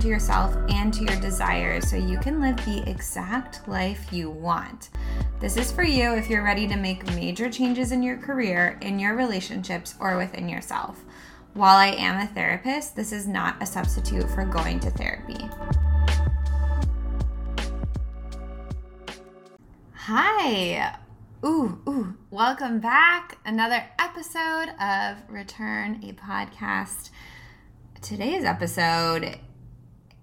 to yourself and to your desires so you can live the exact life you want. This is for you if you're ready to make major changes in your career, in your relationships, or within yourself. While I am a therapist, this is not a substitute for going to therapy. Hi. Ooh, ooh, welcome back. Another episode of Return a Podcast. Today's episode,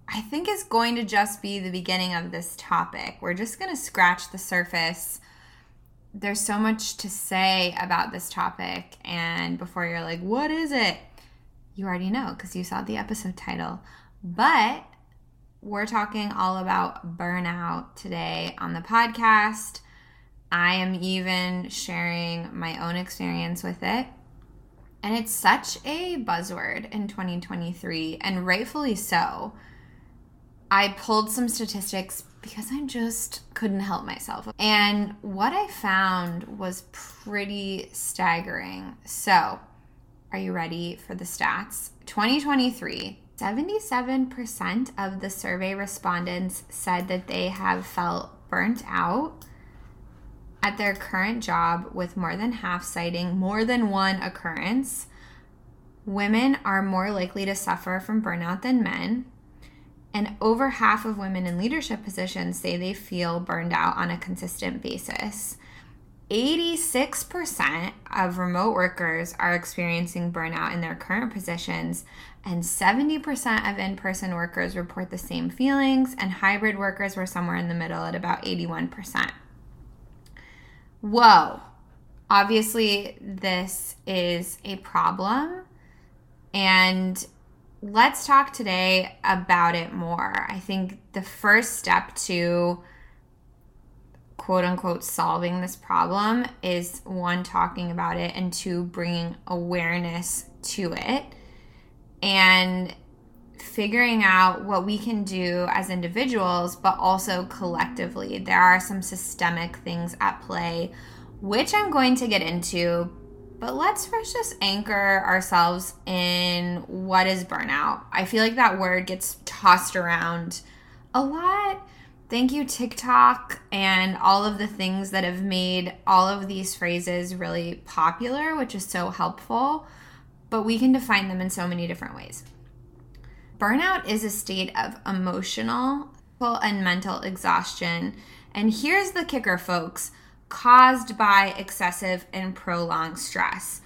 I think, is going to just be the beginning of this topic. We're just going to scratch the surface. There's so much to say about this topic, and before you're like, what is it? You already know because you saw the episode title. But we're talking all about burnout today on the podcast I am even sharing my own experience with it. And it's such a buzzword in 2023, and rightfully so. I pulled some statistics because I just couldn't help myself. And what I found was pretty staggering. So, are you ready for the stats? 2023, 77% of the survey respondents said that they have felt burnt out at their current job, with more than half citing more than one occurrence, women are more likely to suffer from burnout than men. And over half of women in leadership positions say they feel burned out on a consistent basis. 86% of remote workers are experiencing burnout in their current positions, and 70% of in person workers report the same feelings, and hybrid workers were somewhere in the middle at about 81% whoa, obviously this is a problem. And let's talk today about it more. I think the first step to quote unquote solving this problem is one, talking about it, and two, bringing awareness to it. And figuring out what we can do as individuals, but also collectively. There are some systemic things at play, which I'm going to get into. But let's first just anchor ourselves in what is burnout. I feel like that word gets tossed around a lot. Thank you, TikTok, and all of the things that have made all of these phrases really popular, which is so helpful. But we can define them in so many different ways. Burnout is a state of emotional and mental exhaustion. And here's the kicker, folks caused by excessive and prolonged stress.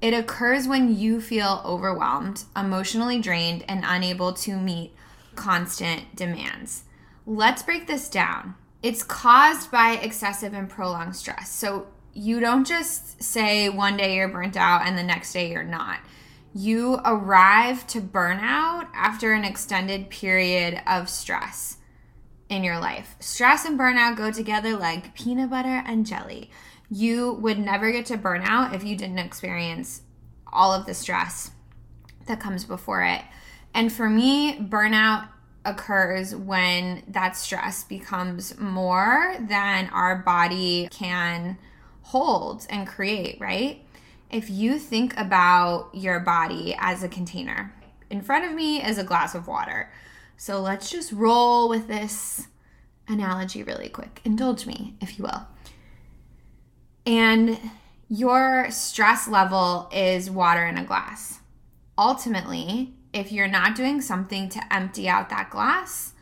It occurs when you feel overwhelmed, emotionally drained, and unable to meet constant demands. Let's break this down. It's caused by excessive and prolonged stress. So you don't just say one day you're burnt out and the next day you're not you arrive to burnout after an extended period of stress in your life. Stress and burnout go together like peanut butter and jelly. You would never get to burnout if you didn't experience all of the stress that comes before it. And for me, burnout occurs when that stress becomes more than our body can hold and create, right? if you think about your body as a container, in front of me is a glass of water. So let's just roll with this analogy really quick. Indulge me, if you will. And your stress level is water in a glass. Ultimately, if you're not doing something to empty out that glass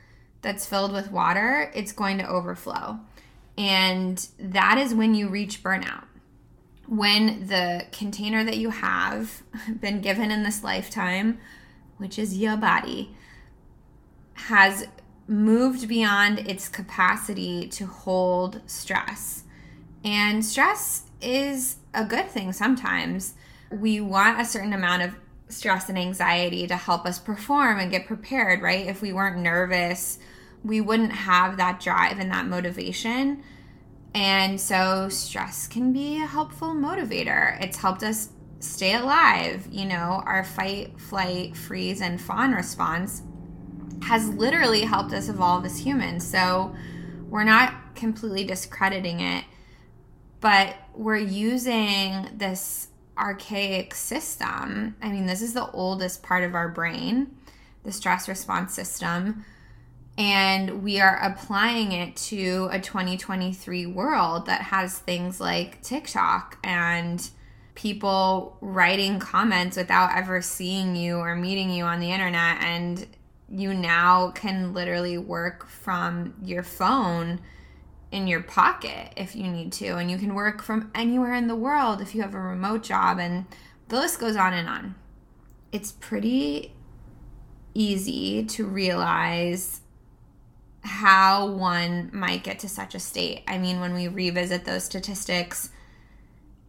that's filled with water, it's going to overflow. And that is when you reach burnout when the container that you have been given in this lifetime, which is your body, has moved beyond its capacity to hold stress. And stress is a good thing sometimes. We want a certain amount of stress and anxiety to help us perform and get prepared, right? If we weren't nervous, we wouldn't have that drive and that motivation. And so stress can be a helpful motivator. It's helped us stay alive. You know, our fight, flight, freeze, and fawn response has literally helped us evolve as humans. So we're not completely discrediting it, but we're using this archaic system. I mean, this is the oldest part of our brain the stress response system, and we are applying it to a 2023 world that has things like TikTok and people writing comments without ever seeing you or meeting you on the internet and you now can literally work from your phone in your pocket if you need to. And you can work from anywhere in the world if you have a remote job. And the list goes on and on. It's pretty easy to realize how one might get to such a state. I mean when we revisit those statistics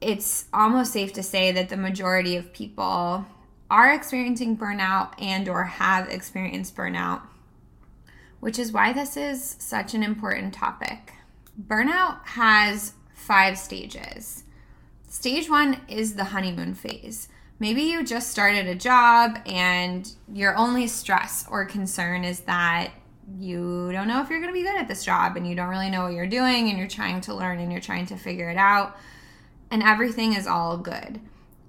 it's almost safe to say that the majority of people are experiencing burnout and or have experienced burnout which is why this is such an important topic. Burnout has five stages. Stage one is the honeymoon phase. Maybe you just started a job and your only stress or concern is that you don't know if you're going to be good at this job and you don't really know what you're doing and you're trying to learn and you're trying to figure it out and everything is all good.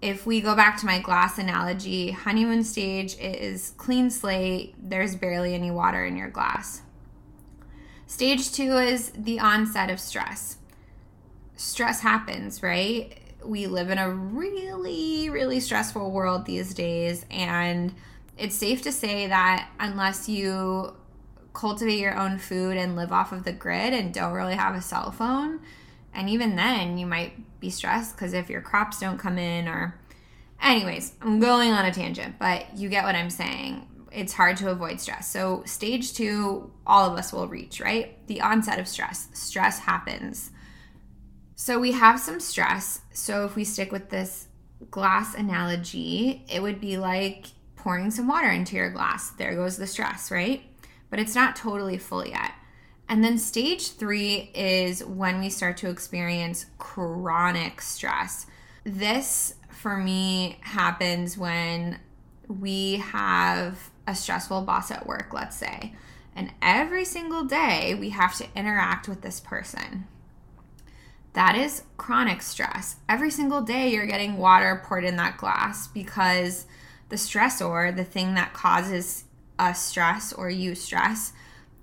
If we go back to my glass analogy, honeymoon stage is clean slate, there's barely any water in your glass. Stage two is the onset of stress. Stress happens, right? We live in a really, really stressful world these days, and it's safe to say that unless you cultivate your own food and live off of the grid and don't really have a cell phone, and even then, you might be stressed because if your crops don't come in, or, anyways, I'm going on a tangent, but you get what I'm saying. It's hard to avoid stress. So, stage two, all of us will reach, right? The onset of stress. Stress happens. So, we have some stress. So, if we stick with this glass analogy, it would be like pouring some water into your glass. There goes the stress, right? But it's not totally full yet. And then stage three is when we start to experience chronic stress. This, for me, happens when we have a stressful boss at work, let's say. And every single day we have to interact with this person. That is chronic stress. Every single day you're getting water poured in that glass because the stressor, the thing that causes us stress or you stress,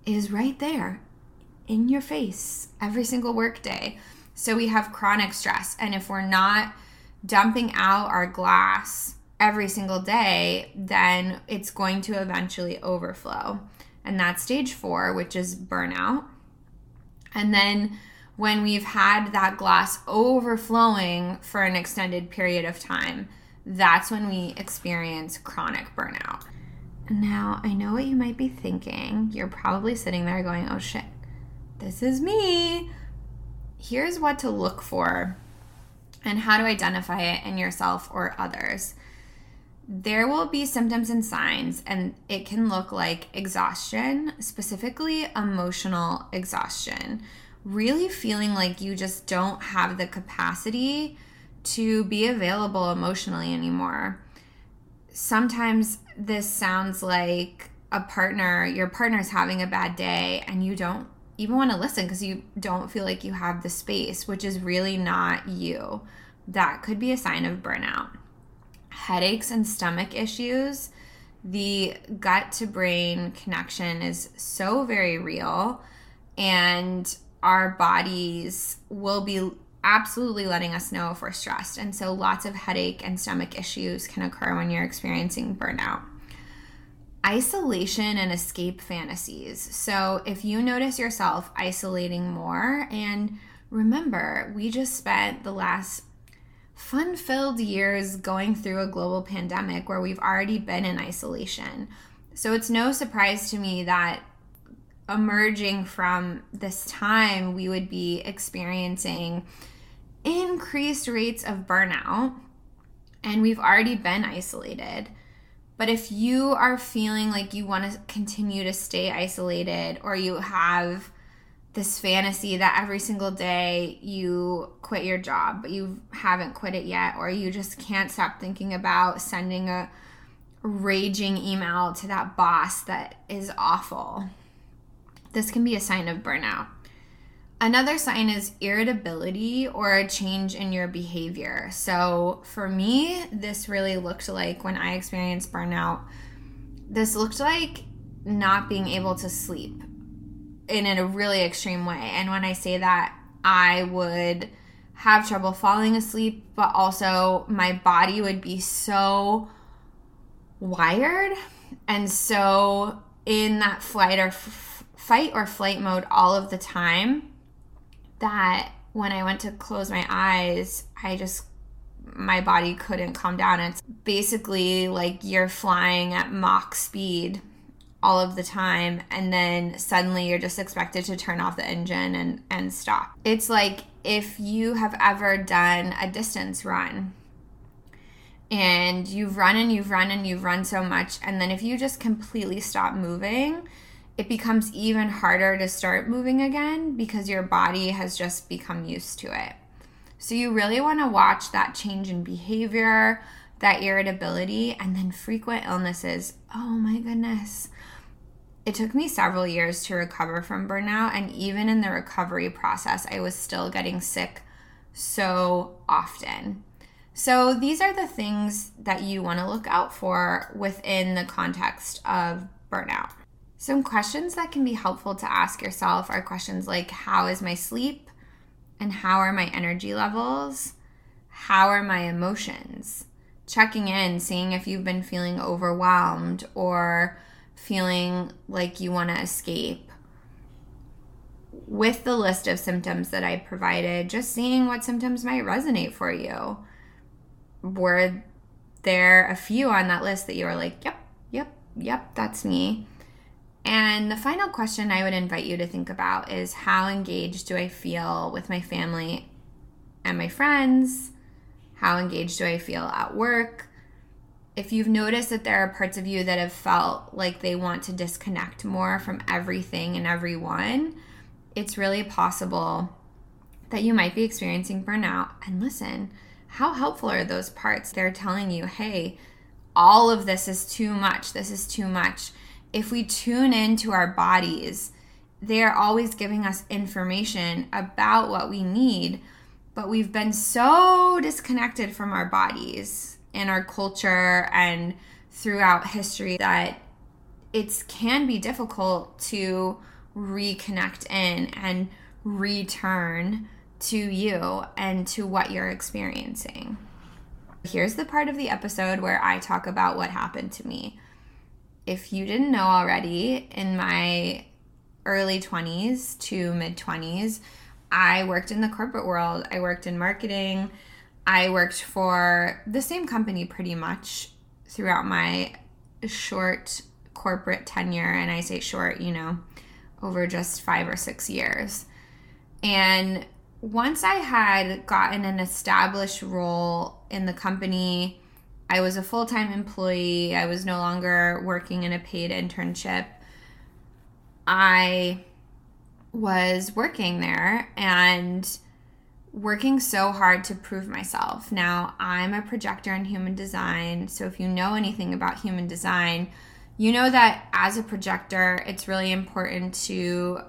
is right there in your face every single workday. So we have chronic stress. And if we're not dumping out our glass every single day, then it's going to eventually overflow. And that's stage four, which is burnout. And then when we've had that glass overflowing for an extended period of time, that's when we experience chronic burnout. Now, I know what you might be thinking. You're probably sitting there going, oh shit, this is me. Here's what to look for and how to identify it in yourself or others. There will be symptoms and signs, and it can look like exhaustion, specifically emotional exhaustion. Really feeling like you just don't have the capacity to be available emotionally anymore. Sometimes this sounds like a partner, your partner's having a bad day, and you don't even want to listen because you don't feel like you have the space, which is really not you. That could be a sign of burnout. Headaches and stomach issues, the gut to brain connection is so very real, and our bodies will be absolutely letting us know if we're stressed. And so, lots of headache and stomach issues can occur when you're experiencing burnout isolation and escape fantasies. So, if you notice yourself isolating more, and remember, we just spent the last fun filled years going through a global pandemic where we've already been in isolation. So, it's no surprise to me that emerging from this time, we would be experiencing increased rates of burnout, and we've already been isolated. But if you are feeling like you want to continue to stay isolated or you have this fantasy that every single day you quit your job, but you haven't quit it yet, or you just can't stop thinking about sending a raging email to that boss that is awful, this can be a sign of burnout. Another sign is irritability or a change in your behavior. So, for me, this really looked like when I experienced burnout, this looked like not being able to sleep in a really extreme way. And when I say that, I would have trouble falling asleep, but also my body would be so wired and so in that flight or f- fight or flight mode all of the time that when I went to close my eyes, I just my body couldn't calm down. It's basically like you're flying at Mach speed all of the time and then suddenly you're just expected to turn off the engine and and stop. It's like if you have ever done a distance run and you've run and you've run and you've run so much and then if you just completely stop moving, it becomes even harder to start moving again because your body has just become used to it. So you really want to watch that change in behavior, that irritability, and then frequent illnesses. Oh my goodness it took me several years to recover from burnout. And even in the recovery process, I was still getting sick so often. So, these are the things that you want to look out for within the context of burnout. Some questions that can be helpful to ask yourself are questions like How is my sleep? And how are my energy levels? How are my emotions? Checking in, seeing if you've been feeling overwhelmed or feeling like you want to escape. With the list of symptoms that I provided, just seeing what symptoms might resonate for you. Were there a few on that list that you were like, yep, yep, yep, that's me? And the final question I would invite you to think about is how engaged do I feel with my family and my friends? How engaged do I feel at work? if you've noticed that there are parts of you that have felt like they want to disconnect more from everything and everyone, it's really possible that you might be experiencing burnout. And listen, how helpful are those parts? They're telling you, hey, all of this is too much. This is too much. If we tune into our bodies, they are always giving us information about what we need, but we've been so disconnected from our bodies in our culture and throughout history that it can be difficult to reconnect in and return to you and to what you're experiencing. Here's the part of the episode where I talk about what happened to me. If you didn't know already, in my early 20s to mid 20s, I worked in the corporate world. I worked in marketing. I worked for the same company pretty much throughout my short corporate tenure. And I say short, you know, over just five or six years. And once I had gotten an established role in the company, I was a full time employee, I was no longer working in a paid internship. I was working there and working so hard to prove myself. Now, I'm a projector in human design, so if you know anything about human design, you know that as a projector, it's really important to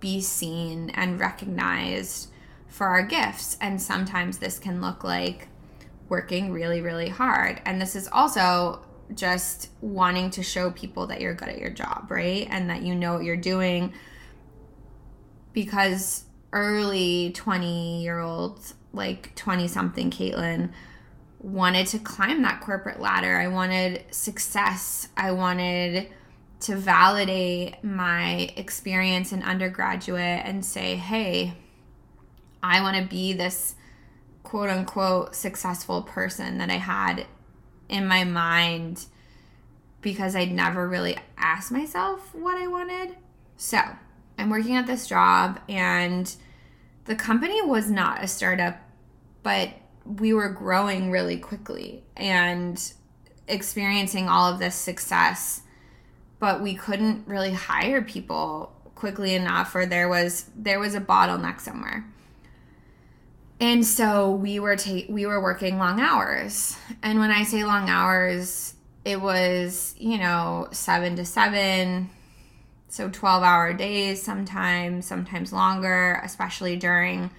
be seen and recognized for our gifts. And sometimes this can look like working really, really hard. And this is also just wanting to show people that you're good at your job, right? And that you know what you're doing because early 20 year old, like 20 something Caitlan, wanted to climb that corporate ladder. I wanted success. I wanted to validate my experience in undergraduate and say, hey, I want to be this quote unquote successful person that I had in my mind because I'd never really asked myself what I wanted. So, I'm working at this job and the company was not a startup, but we were growing really quickly and experiencing all of this success, but we couldn't really hire people quickly enough or there was there was a bottleneck somewhere. And so we were ta- we were working long hours. And when I say long hours, it was, you know, 7 to 7, so 12 hour days sometimes, sometimes longer, especially during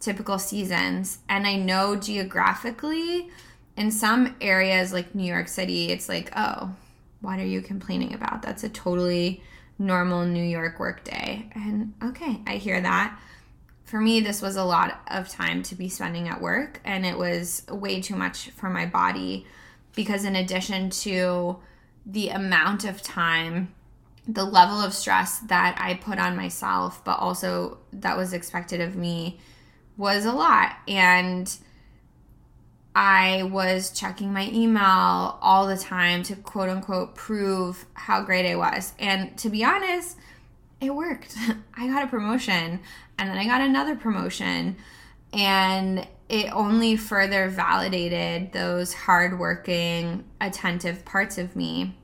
typical seasons. And I know geographically, in some areas like New York City, it's like, oh, What are you complaining about? That's a totally normal New York workday. And okay, I hear that. For me, this was a lot of time to be spending at work, and it was way too much for my body because, in addition to the amount of time, the level of stress that I put on myself, but also that was expected of me, was a lot. And I was checking my email all the time to quote unquote prove how great I was. And to be honest, it worked. I got a promotion and then I got another promotion. And it only further validated those hardworking, attentive parts of me.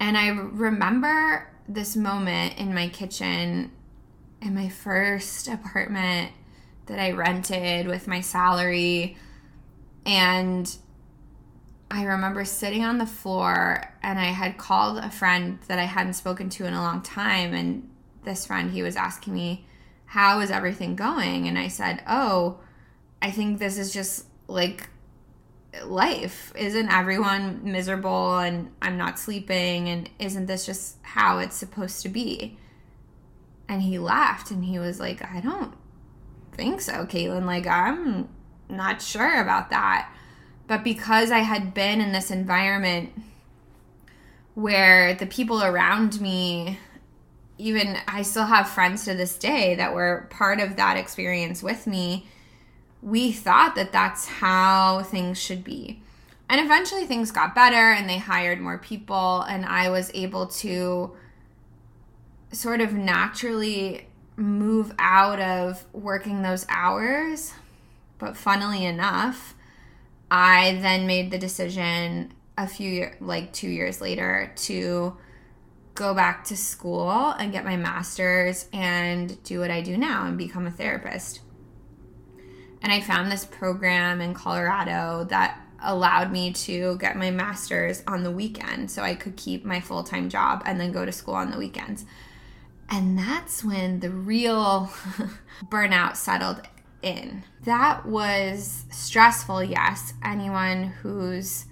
And I remember this moment in my kitchen in my first apartment that I rented with my salary. And I remember sitting on the floor and I had called a friend that I hadn't spoken to in a long time. And this friend, he was asking me, How is everything going? And I said, Oh, I think this is just like life. Isn't everyone miserable and I'm not sleeping? And isn't this just how it's supposed to be? And he laughed and he was like, I don't think so, Caitlan. Like, I'm not sure about that. But because I had been in this environment where the people around me, even I still have friends to this day that were part of that experience with me, we thought that that's how things should be. And eventually things got better and they hired more people, and I was able to sort of naturally move out of working those hours. But funnily enough, I then made the decision a few like 2 years later to go back to school and get my masters and do what I do now and become a therapist. And I found this program in Colorado that allowed me to get my master's on the weekend so I could keep my full time job and then go to school on the weekends. And that's when the real burnout settled in. That was stressful, yes. Anyone who's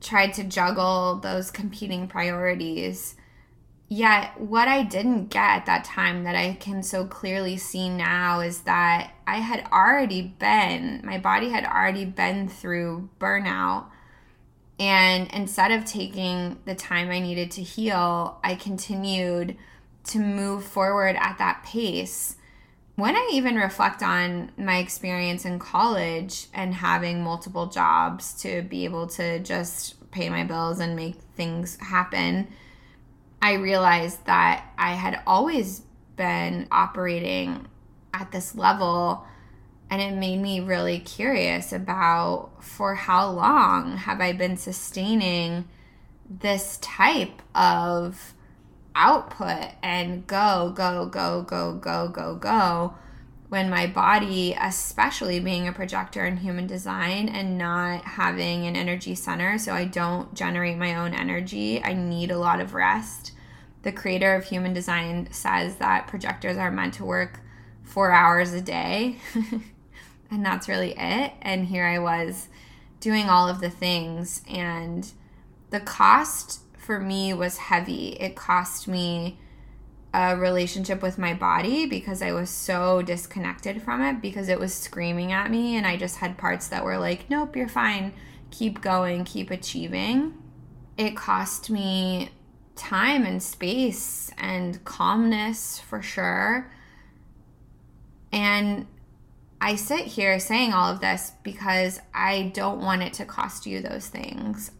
tried to juggle those competing priorities. Yet, what I didn't get at that time that I can so clearly see now is that I had already been, my body had already been through burnout. And instead of taking the time I needed to heal, I continued to move forward at that pace. When I even reflect on my experience in college and having multiple jobs to be able to just pay my bills and make things happen, I realized that I had always been operating at this level and it made me really curious about for how long have I been sustaining this type of output and go, go, go, go, go, go, go. When my body, especially being a projector in human design and not having an energy center, so I don't generate my own energy, I need a lot of rest. The creator of human design says that projectors are meant to work four hours a day, and that's really it. And here I was doing all of the things, and the cost for me was heavy. It cost me a relationship with my body because I was so disconnected from it because it was screaming at me and I just had parts that were like, "Nope, you're fine. Keep going, keep achieving." It cost me time and space and calmness for sure. And I sit here saying all of this because I don't want it to cost you those things.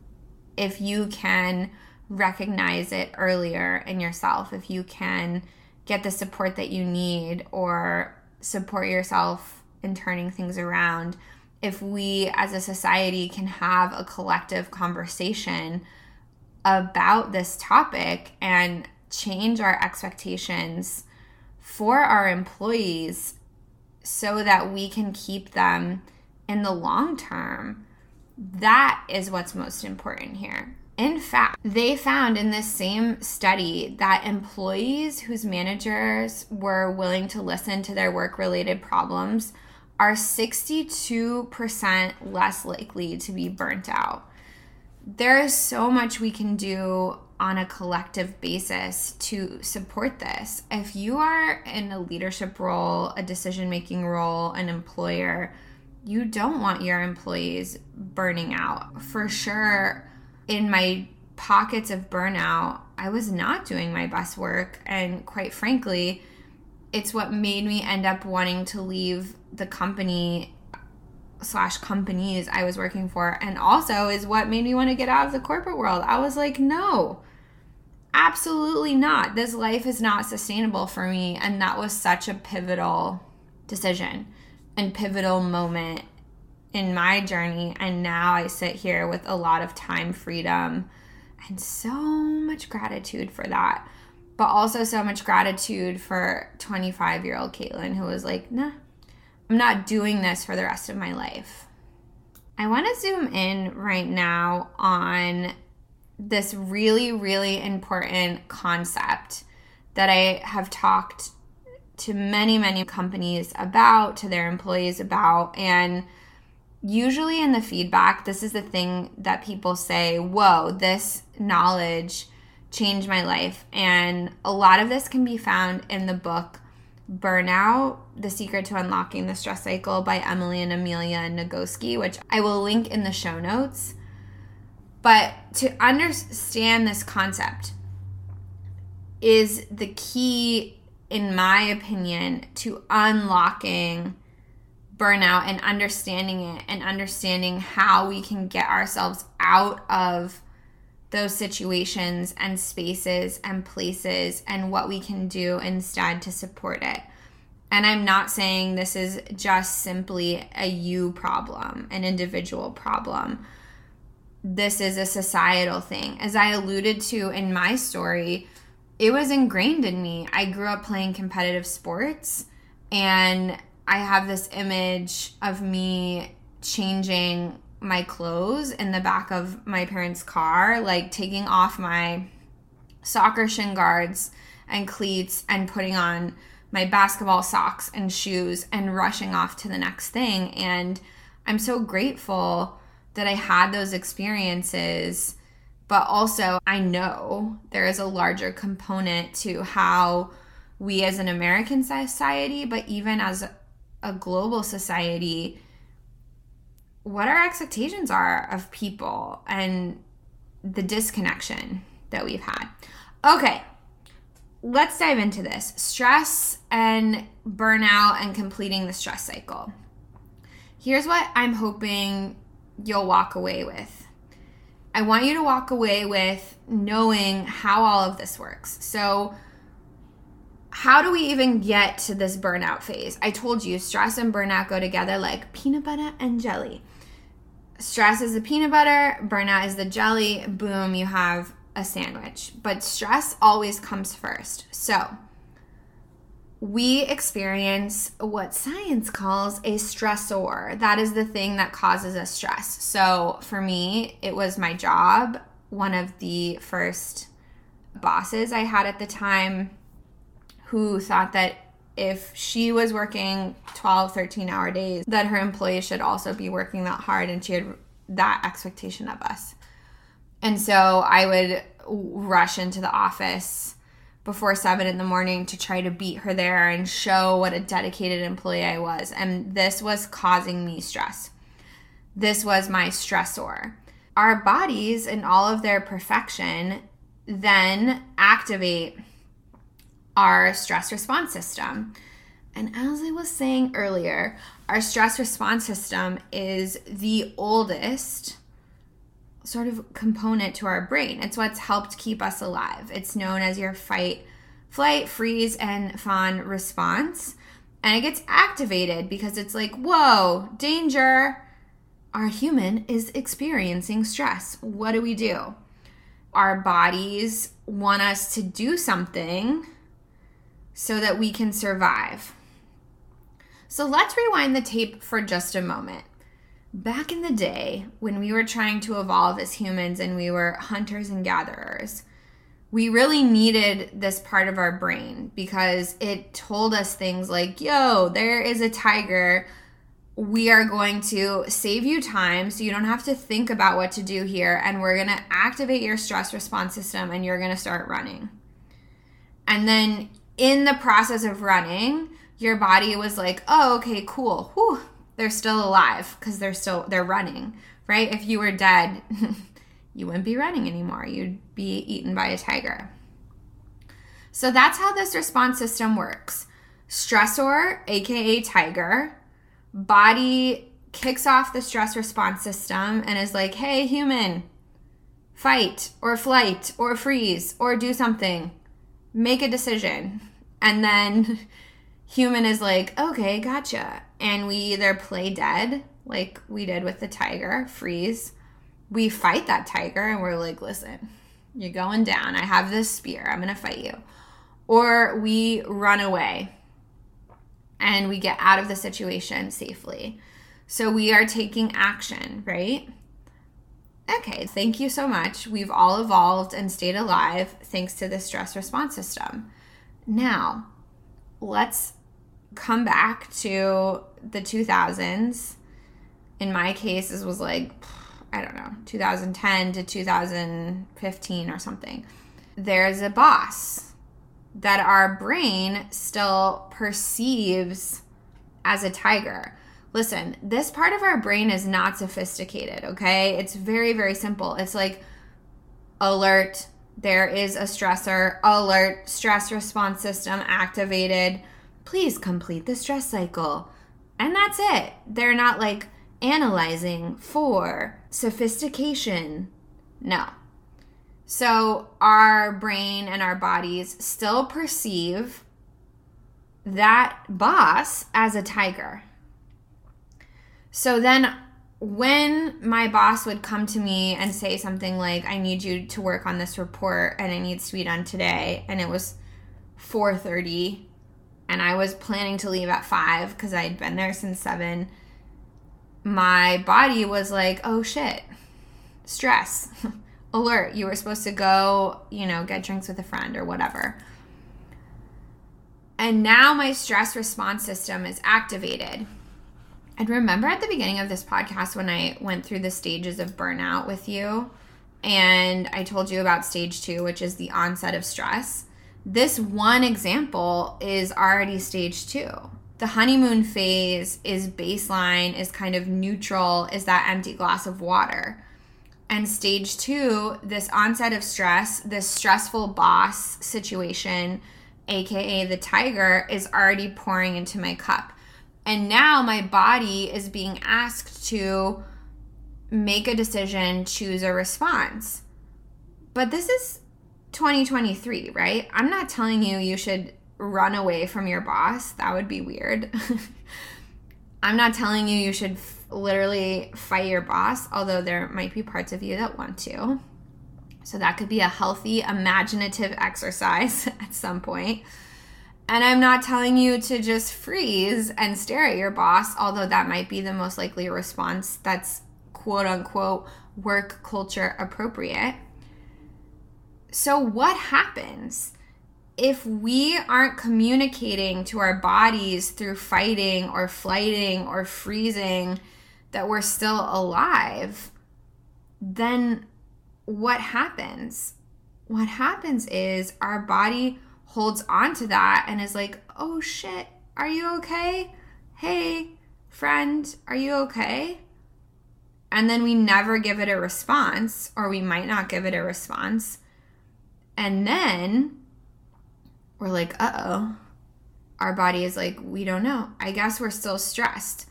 If you can recognize it earlier in yourself, if you can get the support that you need or support yourself in turning things around, if we as a society can have a collective conversation about this topic and change our expectations for our employees so that we can keep them in the long term, that is what's most important here. In fact, they found in this same study that employees whose managers were willing to listen to their work related problems are 62% less likely to be burnt out. there is so much we can do on a collective basis to support this. If you are in a leadership role, a decision making role, an employer, you don't want your employees burning out. For sure, in my pockets of burnout, I was not doing my best work. And quite frankly, it's what made me end up wanting to leave the company slash companies I was working for, and also is what made me want to get out of the corporate world. I was like, no, absolutely not. This life is not sustainable for me. And that was such a pivotal decision and pivotal moment in my journey. And now I sit here with a lot of time freedom and so much gratitude for that. But also so much gratitude for 25 year old Caitlan who was like, nah, I'm not doing this for the rest of my life. I want to zoom in right now on this really, really important concept that I have talked to many, many companies about, to their employees about. And usually in the feedback, this is the thing that people say, Whoa, this knowledge changed my life. And a lot of this can be found in the book Burnout The Secret to Unlocking the Stress Cycle by Emily and Amelia Nagoski, which I will link in the show notes. But to understand this concept is the key, in my opinion, to unlocking burnout and understanding it and understanding how we can get ourselves out of those situations and spaces and places and what we can do instead to support it. And I'm not saying this is just simply a you problem, an individual problem this is a societal thing. As I alluded to in my story, it was ingrained in me. I grew up playing competitive sports and I have this image of me changing my clothes in the back of my parents' car, like taking off my soccer shin guards and cleats and putting on my basketball socks and shoes and rushing off to the next thing. And I'm so grateful that I had those experiences, but also I know there is a larger component to how we as an American society, but even as a global society, what our expectations are of people and the disconnection that we've had. Okay, let's dive into this stress and burnout and completing the stress cycle. Here's what I'm hoping you'll walk away with. I want you to walk away with knowing how all of this works. So, how do we even get to this burnout phase? I told you stress and burnout go together like peanut butter and jelly. Stress is the peanut butter, burnout is the jelly. Boom, you have a sandwich. But stress always comes first. So, we experience what science calls a stressor. That is the thing that causes us stress. So for me, it was my job. One of the first bosses I had at the time who thought that if she was working 12, 13 hour days, that her employees should also be working that hard and she had that expectation of us. And so I would rush into the office before seven in the morning to try to beat her there and show what a dedicated employee I was. And this was causing me stress. This was my stressor. Our bodies, in all of their perfection, then activate our stress response system. And as I was saying earlier, our stress response system is the oldest sort of component to our brain. It's what's helped keep us alive. It's known as your fight, flight, freeze, and fawn response. And it gets activated because it's like, whoa, danger. Our human is experiencing stress. What do we do? Our bodies want us to do something so that we can survive. So let's rewind the tape for just a moment back in the day when we were trying to evolve as humans and we were hunters and gatherers, we really needed this part of our brain because it told us things like, yo, there is a tiger we are going to save you time so you don't have to think about what to do here. And we're going to activate your stress response system and you're going to start running. And then in the process of running, your body was like, oh, okay, cool. Whew, they're still alive because they're still, they're running, right? If you were dead, you wouldn't be running anymore. You'd be eaten by a tiger. So that's how this response system works. Stressor, aka tiger, body kicks off the stress response system and is like, hey, human, fight or flight or freeze or do something, make a decision. And then human is like, okay, gotcha. And we either play dead, like we did with the tiger, freeze. We fight that tiger and we're like, listen, you're going down. I have this spear. I'm going to fight you. Or we run away and we get out of the situation safely. So we are taking action, right? Okay, thank you so much. We've all evolved and stayed alive thanks to the stress response system. Now, let's come back to the 2000s. In my case, this was like, I don't know, 2010 to 2015 or something. There's a boss that our brain still perceives as a tiger. Listen, this part of our brain is not sophisticated, okay? It's very, very simple. It's like alert, there is a stressor, alert, stress response system activated. Please complete the stress cycle. And that's it. They're not like analyzing for sophistication. No, so our brain and our bodies still perceive that boss as a tiger. So then when my boss would come to me and say something like I need you to work on this report and it needs to be done today and it was 4:30 and I was planning to leave at 5 cuz I'd been there since 7 my body was like oh shit stress alert, you were supposed to go, you know, get drinks with a friend or whatever. And now my stress response system is activated. And remember at the beginning of this podcast when I went through the stages of burnout with you, and I told you about stage two, which is the onset of stress. This one example is already stage two. The honeymoon phase is baseline, is kind of neutral, is that empty glass of water. And stage two, this onset of stress, this stressful boss situation, aka the tiger, is already pouring into my cup. And now my body is being asked to make a decision, choose a response. But this is 2023, right? I'm not telling you you should run away from your boss. That would be weird. I'm not telling you you should literally fight your boss, although there might be parts of you that want to. So that could be a healthy, imaginative exercise at some point. And I'm not telling you to just freeze and stare at your boss, although that might be the most likely response that's quote unquote work culture appropriate. So, what happens if we aren't communicating to our bodies through fighting or flighting or freezing that we're still alive, then what happens? What happens is our body holds on to that and is like, oh shit, are you okay? Hey, friend, are you okay? And then we never give it a response, or we might not give it a response. And then we're like, uh oh. Our body is like, we don't know. I guess we're still stressed.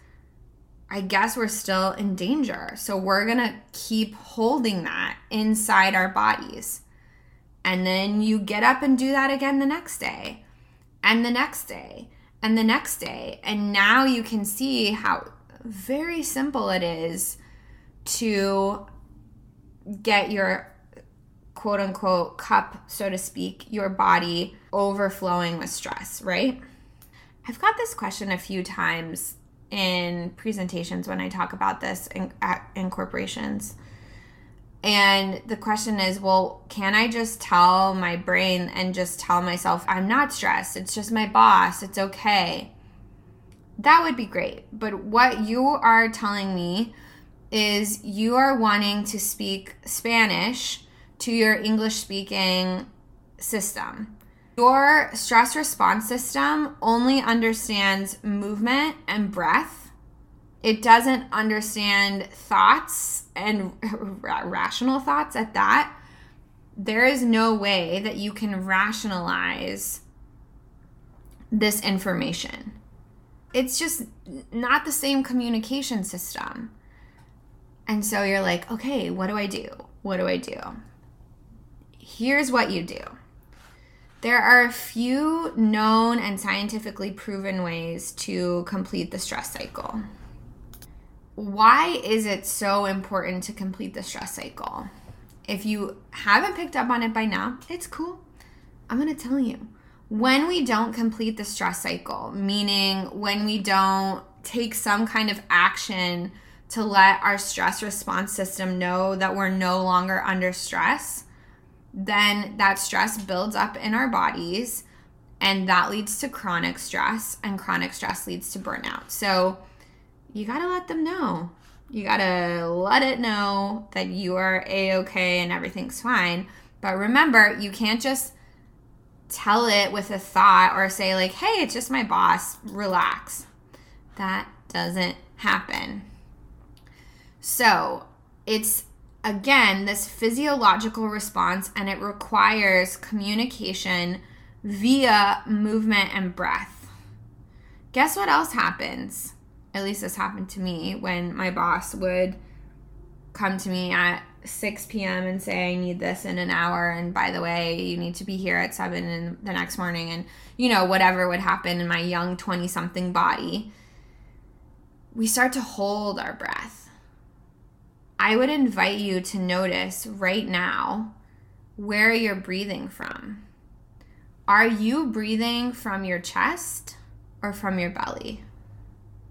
I guess we're still in danger. So we're going to keep holding that inside our bodies. And then you get up and do that again the next day, and the next day, and the next day. And now you can see how very simple it is to get your quote unquote cup, so to speak, your body overflowing with stress, right? I've got this question a few times in presentations when I talk about this in, at, in corporations. And the question is, well, can I just tell my brain and just tell myself, I'm not stressed. It's just my boss. It's okay. that would be great. But what you are telling me is you are wanting to speak Spanish to your English speaking system. Your stress response system only understands movement and breath. It doesn't understand thoughts and rational thoughts at that. There is no way that you can rationalize this information. It's just not the same communication system. And so you're like, okay, what do I do? What do I do? Here's what you do there are a few known and scientifically proven ways to complete the stress cycle. Why is it so important to complete the stress cycle? If you haven't picked up on it by now, it's cool. I'm going to tell you. When we don't complete the stress cycle, meaning when we don't take some kind of action to let our stress response system know that we're no longer under stress, then that stress builds up in our bodies and that leads to chronic stress and chronic stress leads to burnout. So you got to let them know. You got to let it know that you are a okay and everything's fine. But remember, you can't just tell it with a thought or say like, "Hey, it's just my boss, relax." That doesn't happen. So, it's again, this physiological response and it requires communication via movement and breath. Guess what else happens? At least this happened to me when my boss would come to me at 6 p.m. and say, I need this in an hour. And by the way, you need to be here at 7 in the next morning. And, you know, whatever would happen in my young 20 something body. We start to hold our breath I would invite you to notice right now where you're breathing from. Are you breathing from your chest or from your belly?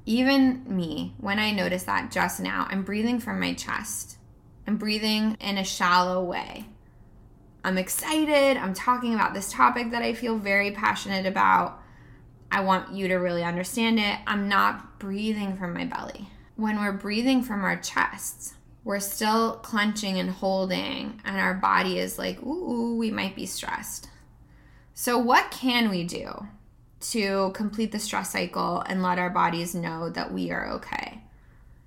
Even me, when I noticed that just now, I'm breathing from my chest. I'm breathing in a shallow way. I'm excited. I'm talking about this topic that I feel very passionate about. I want you to really understand it. I'm not breathing from my belly. When we're breathing from our chests, we're still clenching and holding, and our body is like, ooh, we might be stressed. So, what can we do to complete the stress cycle and let our bodies know that we are okay?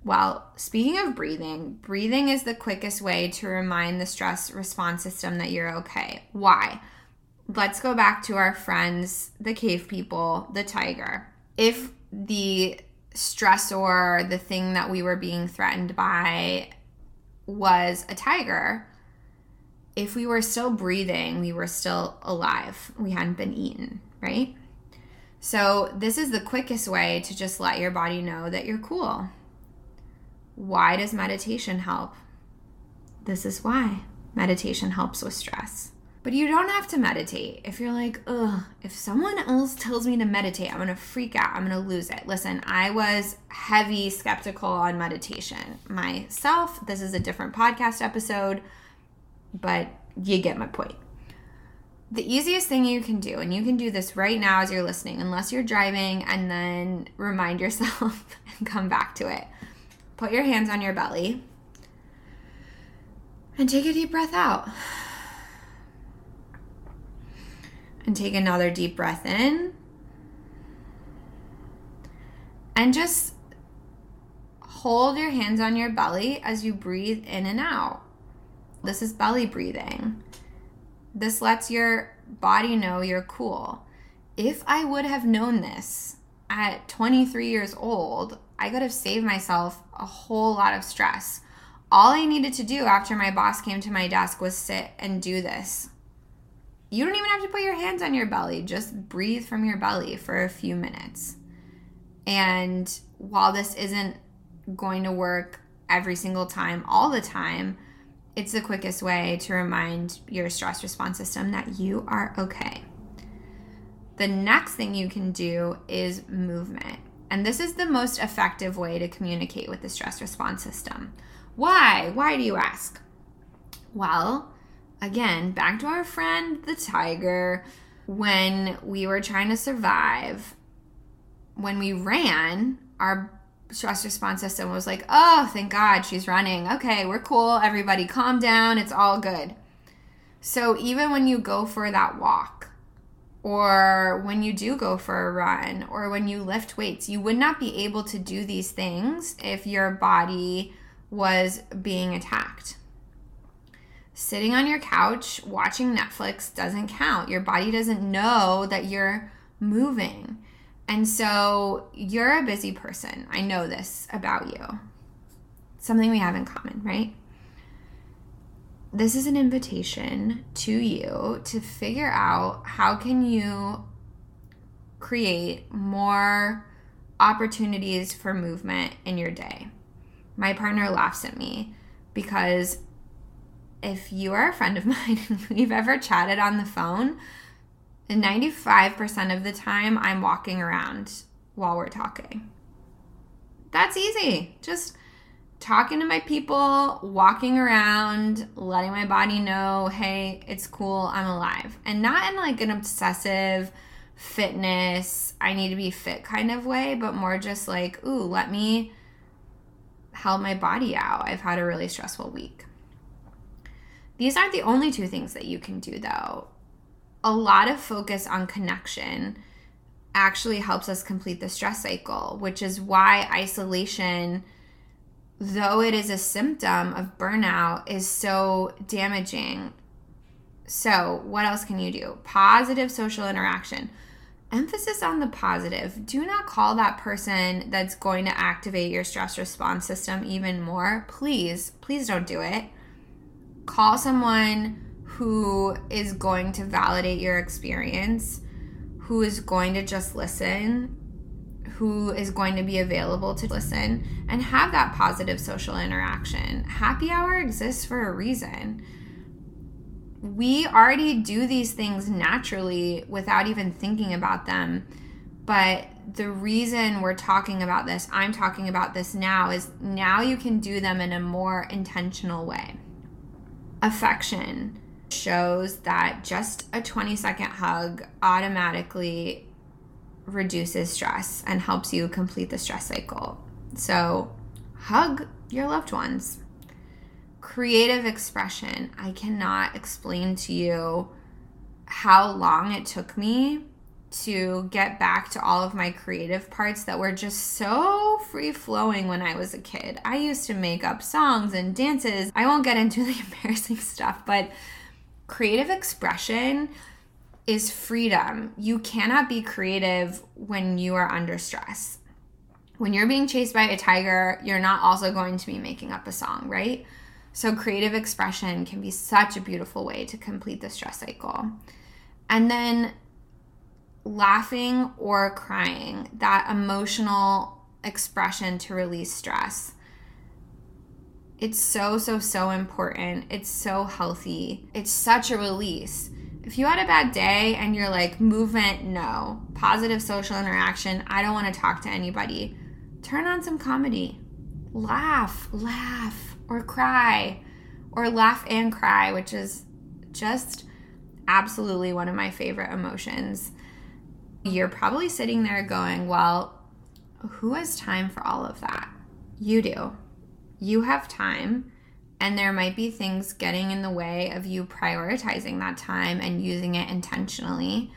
Well, speaking of breathing, breathing is the quickest way to remind the stress response system that you're okay. Why? Let's go back to our friends, the cave people, the tiger. If the stressor, the thing that we were being threatened by, was a tiger, if we were still breathing, we were still alive. We hadn't been eaten, right? So, this is the quickest way to just let your body know that you're cool. Why does meditation help? This is why meditation helps with stress. But you don't have to meditate. If you're like, ugh, if someone else tells me to meditate, I'm gonna freak out. I'm gonna lose it. Listen, I was heavy skeptical on meditation myself. This is a different podcast episode, but you get my point. The easiest thing you can do, and you can do this right now as you're listening, unless you're driving, and then remind yourself and come back to it. Put your hands on your belly and take a deep breath out. And take another deep breath in. And just hold your hands on your belly as you breathe in and out. This is belly breathing. This lets your body know you're cool. If I would have known this at 23 years old, I could have saved myself a whole lot of stress. All I needed to do after my boss came to my desk was sit and do this you don't even have to put your hands on your belly, just breathe from your belly for a few minutes. And while this isn't going to work every single time, all the time, it's the quickest way to remind your stress response system that you are okay. The next thing you can do is movement. And this is the most effective way to communicate with the stress response system. Why? Why do you ask? Well, again, back to our friend the tiger, when we were trying to survive, when we ran, our stress response system was like, oh, thank God she's running. Okay, we're cool. Everybody calm down. It's all good. So even when you go for that walk, or when you do go for a run, or when you lift weights, you would not be able to do these things if your body was being attacked. Sitting on your couch watching Netflix doesn't count. Your body doesn't know that you're moving. And so you're a busy person. I know this about you. Something we have in common, right? This is an invitation to you to figure out how can you create more opportunities for movement in your day. My partner laughs at me because if you are a friend of mine and we've ever chatted on the phone, 95% of the time I'm walking around while we're talking. That's easy. Just talking to my people, walking around, letting my body know, hey, it's cool, I'm alive. And not in like an obsessive fitness, I need to be fit kind of way, but more just like, ooh, let me help my body out. I've had a really stressful week. These aren't the only two things that you can do though a lot of focus on connection actually helps us complete the stress cycle, which is why isolation, though it is a symptom of burnout, is so damaging. So, what else can you do? Positive social interaction. Emphasis on the positive. Do not call that person that's going to activate your stress response system even more. Please, please don't do it. Call someone who is going to validate your experience, who is going to just listen, who is going to be available to listen, and have that positive social interaction. Happy hour exists for a reason. We already do these things naturally without even thinking about them. But the reason we're talking about this, I'm talking about this now, is now you can do them in a more intentional way. Affection shows that just a 20 second hug automatically reduces stress and helps you complete the stress cycle. So, hug your loved ones. Creative expression. I cannot explain to you how long it took me to get back to all of my creative parts that were just so free flowing when I was a kid. I used to make up songs and dances. I won't get into the embarrassing stuff, but creative expression is freedom. You cannot be creative when you are under stress. When you're being chased by a tiger, you're not also going to be making up a song, right? So, creative expression can be such a beautiful way to complete the stress cycle. And then laughing or crying, that emotional expression to release stress. It's so, so, so important. It's so healthy. It's such a release. If you had a bad day and you're like, movement, no. Positive social interaction, I don't want to talk to anybody. Turn on some comedy. Laugh, laugh, or cry, or laugh and cry, which is just absolutely one of my favorite emotions. You're probably sitting there going, well, who has time for all of that? You do you have time and there might be things getting in the way of you prioritizing that time and using it intentionally.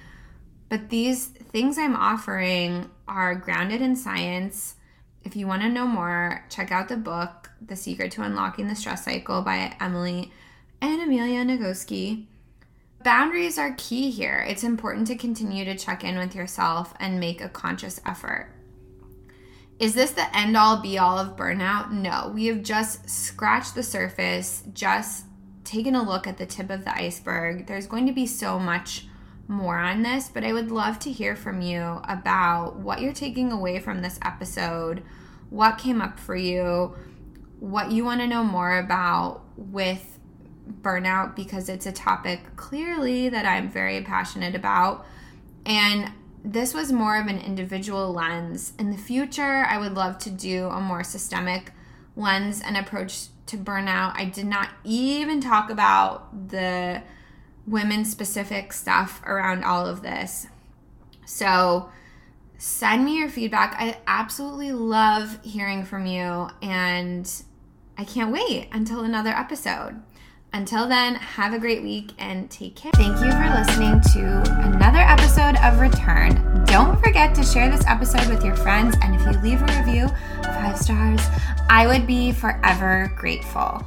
But these things I'm offering are grounded in science. If you want to know more, check out the book, The Secret to Unlocking the Stress Cycle by Emily and Amelia Nagoski. Boundaries are key here. It's important to continue to check in with yourself and make a conscious effort. Is this the end all be all of burnout? No, we have just scratched the surface, just taken a look at the tip of the iceberg. There's going to be so much more on this, but I would love to hear from you about what you're taking away from this episode, what came up for you, what you want to know more about with burnout, because it's a topic clearly that I'm very passionate about. And this was more of an individual lens. In the future, I would love to do a more systemic lens and approach to burnout. I did not even talk about the women specific stuff around all of this. So, send me your feedback. I absolutely love hearing from you, and I can't wait until another episode. Until then, have a great week and take care. Thank you for listening to another episode of Return. Don't forget to share this episode with your friends, and if you leave a review, five stars, I would be forever grateful.